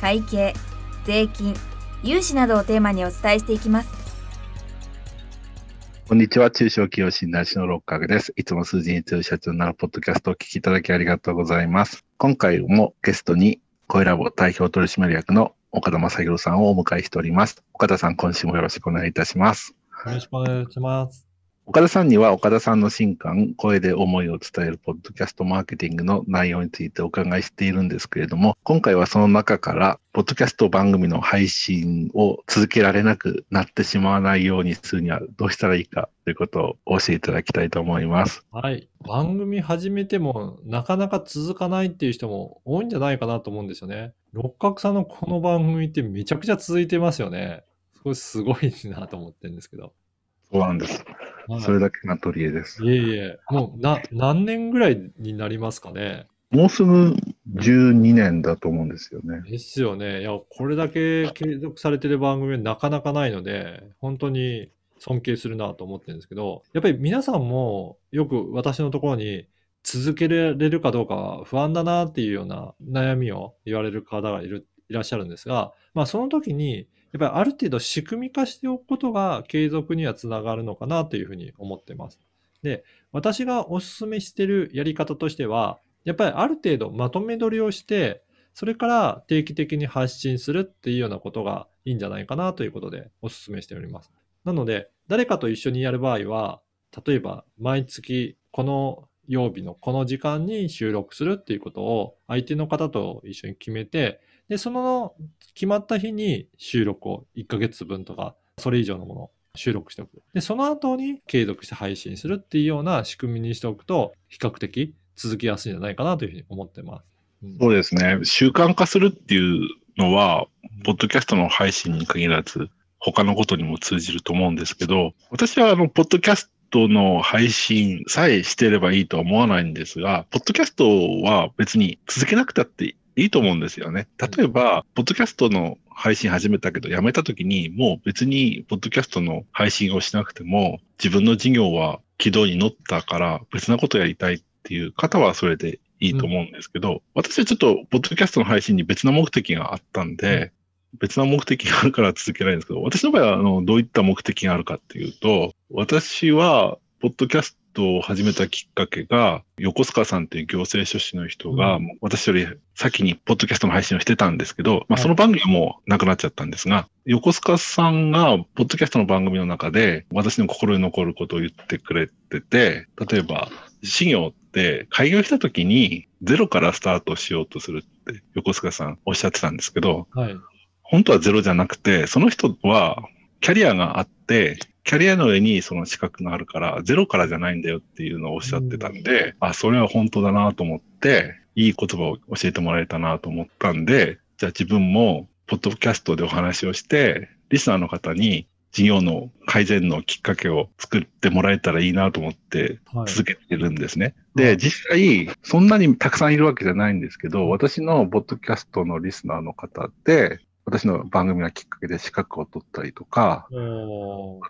会計税金融資などをテーマにお伝えしていきますこんにちは。中小企業診断士の六角です。いつも数字に強い社長になるポッドキャストをお聞きいただきありがとうございます。今回もゲストに声ラボ代表取締役の岡田正宏さんをお迎えしております。岡田さん、今週もよろしくお願いいたします。よろしくお願いします。岡田さんには岡田さんの新刊、声で思いを伝えるポッドキャストマーケティングの内容についてお伺いしているんですけれども、今回はその中から、ポッドキャスト番組の配信を続けられなくなってしまわないようにするにはどうしたらいいかということを教えていただきたいと思います。はい。番組始めてもなかなか続かないっていう人も多いんじゃないかなと思うんですよね。六角さんのこの番組ってめちゃくちゃ続いてますよね。それすごいなと思ってるんですけど。そうなんです。はい、それだけが取り柄です。いえいえ、もうな何年ぐらいになりますかね？もうすぐ12年だと思うんですよね。ですよね。いや、これだけ継続されてる番組はなかなかないので、本当に尊敬するなと思ってるんですけど、やっぱり皆さんもよく私のところに続けられるかどうか不安だなっていうような悩みを言われる方がいるいらっしゃるんですが、まあその時にやっぱりある程度仕組み化しておくことが継続にはつながるのかなというふうに思ってます。で、私がお勧めしているやり方としては、やっぱりある程度まとめ取りをして、それから定期的に発信するっていうようなことがいいんじゃないかなということでお勧めしております。なので、誰かと一緒にやる場合は、例えば毎月この曜日のこの時間に収録するっていうことを相手の方と一緒に決めて、で、その決まった日に収録を1ヶ月分とか、それ以上のものを収録しておく。で、その後に継続して配信するっていうような仕組みにしておくと、比較的続きやすいんじゃないかなというふうに思ってます。うん、そうですね。習慣化するっていうのは、ポッドキャストの配信に限らず、他のことにも通じると思うんですけど、私はあの、ポッドキャストの配信さえしてればいいとは思わないんですが、ポッドキャストは別に続けなくたっていいと思うんですよね。例えば、ポッドキャストの配信始めたけど、やめた時に、もう別に、ポッドキャストの配信をしなくても、自分の事業は軌道に乗ったから、別なことやりたいっていう方はそれでいいと思うんですけど、うん、私はちょっと、ポッドキャストの配信に別な目的があったんで、うん、別な目的があるから続けないんですけど、私の場合は、あの、どういった目的があるかっていうと、私は、ポッドキャストを始めたきっかけが、横須賀さんっていう行政書士の人が、うん、私より先にポッドキャストの配信をしてたんですけど、まあ、その番組はもうなくなっちゃったんですが、横須賀さんが、ポッドキャストの番組の中で、私の心に残ることを言ってくれてて、例えば、事業って開業した時にゼロからスタートしようとするって横須賀さんおっしゃってたんですけど、はい、本当はゼロじゃなくて、その人はキャリアがあって、キャリアの上にその資格があるから、ゼロからじゃないんだよっていうのをおっしゃってたんで、あ、それは本当だなと思って、いい言葉を教えてもらえたなと思ったんで、じゃあ自分も、ポッドキャストでお話をして、リスナーの方に事業の改善のきっかけを作ってもらえたらいいなと思って続けてるんですね。はい、で、実際、そんなにたくさんいるわけじゃないんですけど、私のポッドキャストのリスナーの方で、私の番組がきっかけで資格を取ったりとか、あ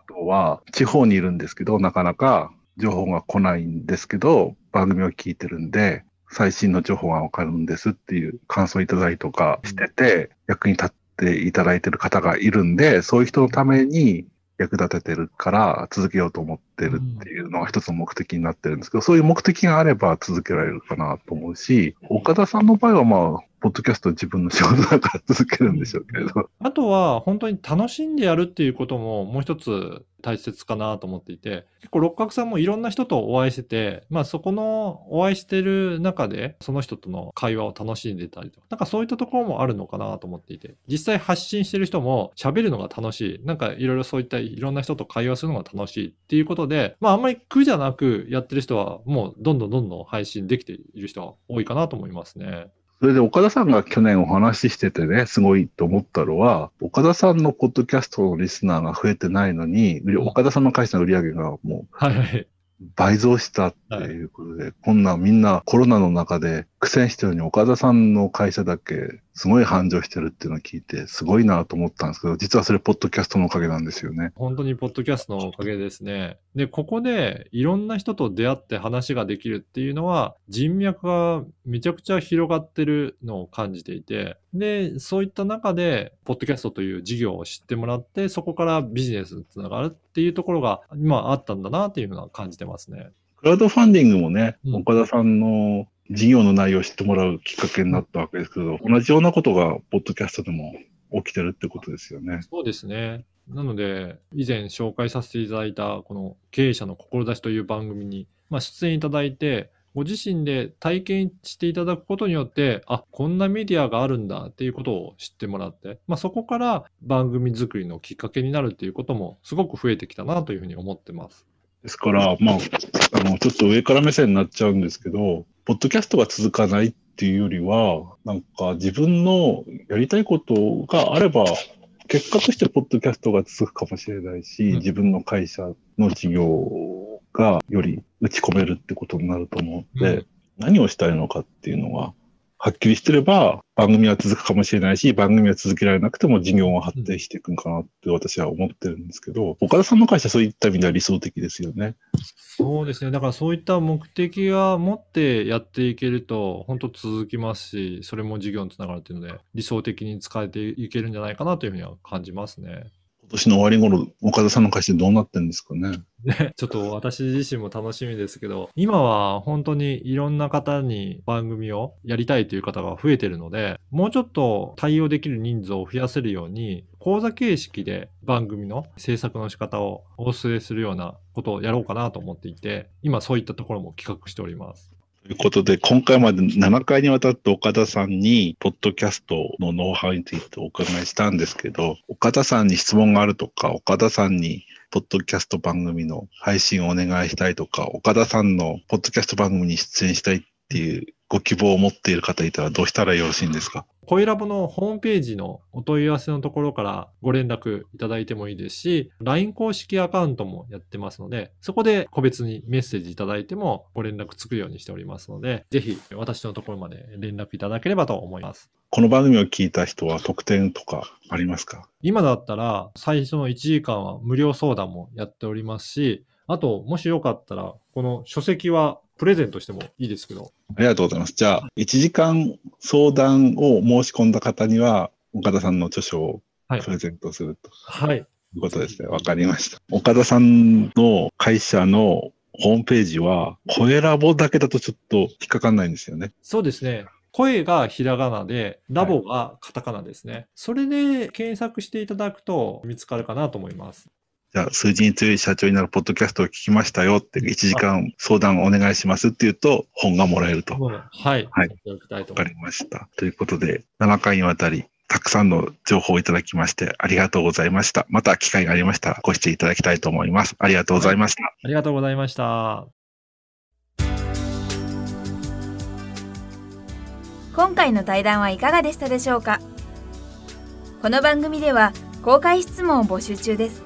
とは地方にいるんですけど、なかなか情報が来ないんですけど、番組を聞いてるんで、最新の情報がわかるんですっていう感想いただいたとかしてて、役に立っていただいてる方がいるんで、そういう人のために役立ててるから続けようと思ってるっていうのが一つの目的になってるんですけど、そういう目的があれば続けられるかなと思うし、岡田さんの場合はまあ、ポッドキャスト自分の仕事だから続けるんでしょうけれど。あとは、本当に楽しんでやるっていうことももう一つ大切かなと思っていて、結構六角さんもいろんな人とお会いしてて、まあそこのお会いしてる中で、その人との会話を楽しんでたりとか、なんかそういったところもあるのかなと思っていて、実際発信してる人も喋るのが楽しい、なんかいろいろそういったいろんな人と会話するのが楽しいっていうことで、まああんまり苦じゃなくやってる人はもうどんどんどんどん配信できている人は多いかなと思いますね。それで岡田さんが去年お話ししててね、すごいと思ったのは、岡田さんのポッドキャストのリスナーが増えてないのに、岡田さんの会社の売り上げがもうはいはい。倍増したっていうことで、こんなんみんなコロナの中で苦戦してるのに岡田さんの会社だけすごい繁盛してるっていうのを聞いて、すごいなと思ったんですけど、実はそれポッドキャストのおかげなんですよね。本当にポッドキャストのおかげですね。で、ここでいろんな人と出会って話ができるっていうのは、人脈がめちゃくちゃ広がってるのを感じていて、で、そういった中で、ポッドキャストという事業を知ってもらって、そこからビジネスにつながるっていうところが今あったんだなっていうのは感じてますね。クラウドファンディングもね、うん岡田さんの事業の内容を知ってもらうきっかけになったわけですけど、同じようなことがポッドキャストでも起きてるってことですよね。そうですね。なので、以前紹介させていただいた、この経営者の志という番組に、まあ、出演いただいて、ご自身で体験していただくことによって、あ、こんなメディアがあるんだっていうことを知ってもらって、まあ、そこから番組作りのきっかけになるっていうこともすごく増えてきたなというふうに思ってます。ですから、まあ、あの、ちょっと上から目線になっちゃうんですけど、ポッドキャストが続かないっていうよりは、なんか自分のやりたいことがあれば、結果としてポッドキャストが続くかもしれないし、うん。自分の会社の事業がより打ち込めるってことになると思うので、うん。何をしたいのかっていうのが、はっきりしてれば、番組は続くかもしれないし、番組は続けられなくても事業は発展していくんかなって私は思ってるんですけど、岡田さんの会社そういった意味では理想的ですよね。そうですね。だからそういった目的は持ってやっていけると、本当続きますし、それも事業につながるっていうので、理想的に使えていけるんじゃないかなというふうには感じますね。今年の終わり頃、岡田さんの会社どうなってんですかね。ちょっと私自身も楽しみですけど、今は本当にいろんな方に番組をやりたいという方が増えてるので、もうちょっと対応できる人数を増やせるように、講座形式で番組の制作の仕方をお教えするようなことをやろうかなと思っていて、今そういったところも企画しております。ということで、今回まで7回にわたって岡田さんに、ポッドキャストのノウハウについてお伺いしたんですけど、岡田さんに質問があるとか、岡田さんに、ポッドキャスト番組の配信をお願いしたいとか、岡田さんのポッドキャスト番組に出演したいっていうご希望を持っている方いたらどうしたらよろしいんですか？声ラボのホームページのお問い合わせのところからご連絡いただいてもいいですし、LINE 公式アカウントもやってますので、そこで個別にメッセージいただいてもご連絡つくようにしておりますので、ぜひ私のところまで連絡いただければと思います。この番組を聞いた人は特典とかありますか？今だったら最初の1時間は無料相談もやっておりますし、あと、もしよかったら、この書籍はプレゼントしてもいいですけど、ありがとうございます。じゃあ、1時間相談を申し込んだ方には、岡田さんの著書をはいプレゼントするとはい。いうことですね。わ、かりました。岡田さんの会社のホームページは、声ラボだけだとちょっと引っかかんないんですよね。そうですね。声がひらがなで、ラボがカタカナですね。それで検索していただくと見つかるかなと思います。じゃあ、数字に強い社長になるポッドキャストを聞きましたよって、1時間相談お願いしますって言うと、本がもらえると。わはい。はいやっておきたいとかりました。ということで、7回にわたり、たくさんの情報をいただきまして、ありがとうございました。また機会がありましたら、ご出演いただきたいと思います。ありがとうございました。す。ありがとうございました。今回の対談はいかがでしたでしょうか？この番組では公開質問を募集中です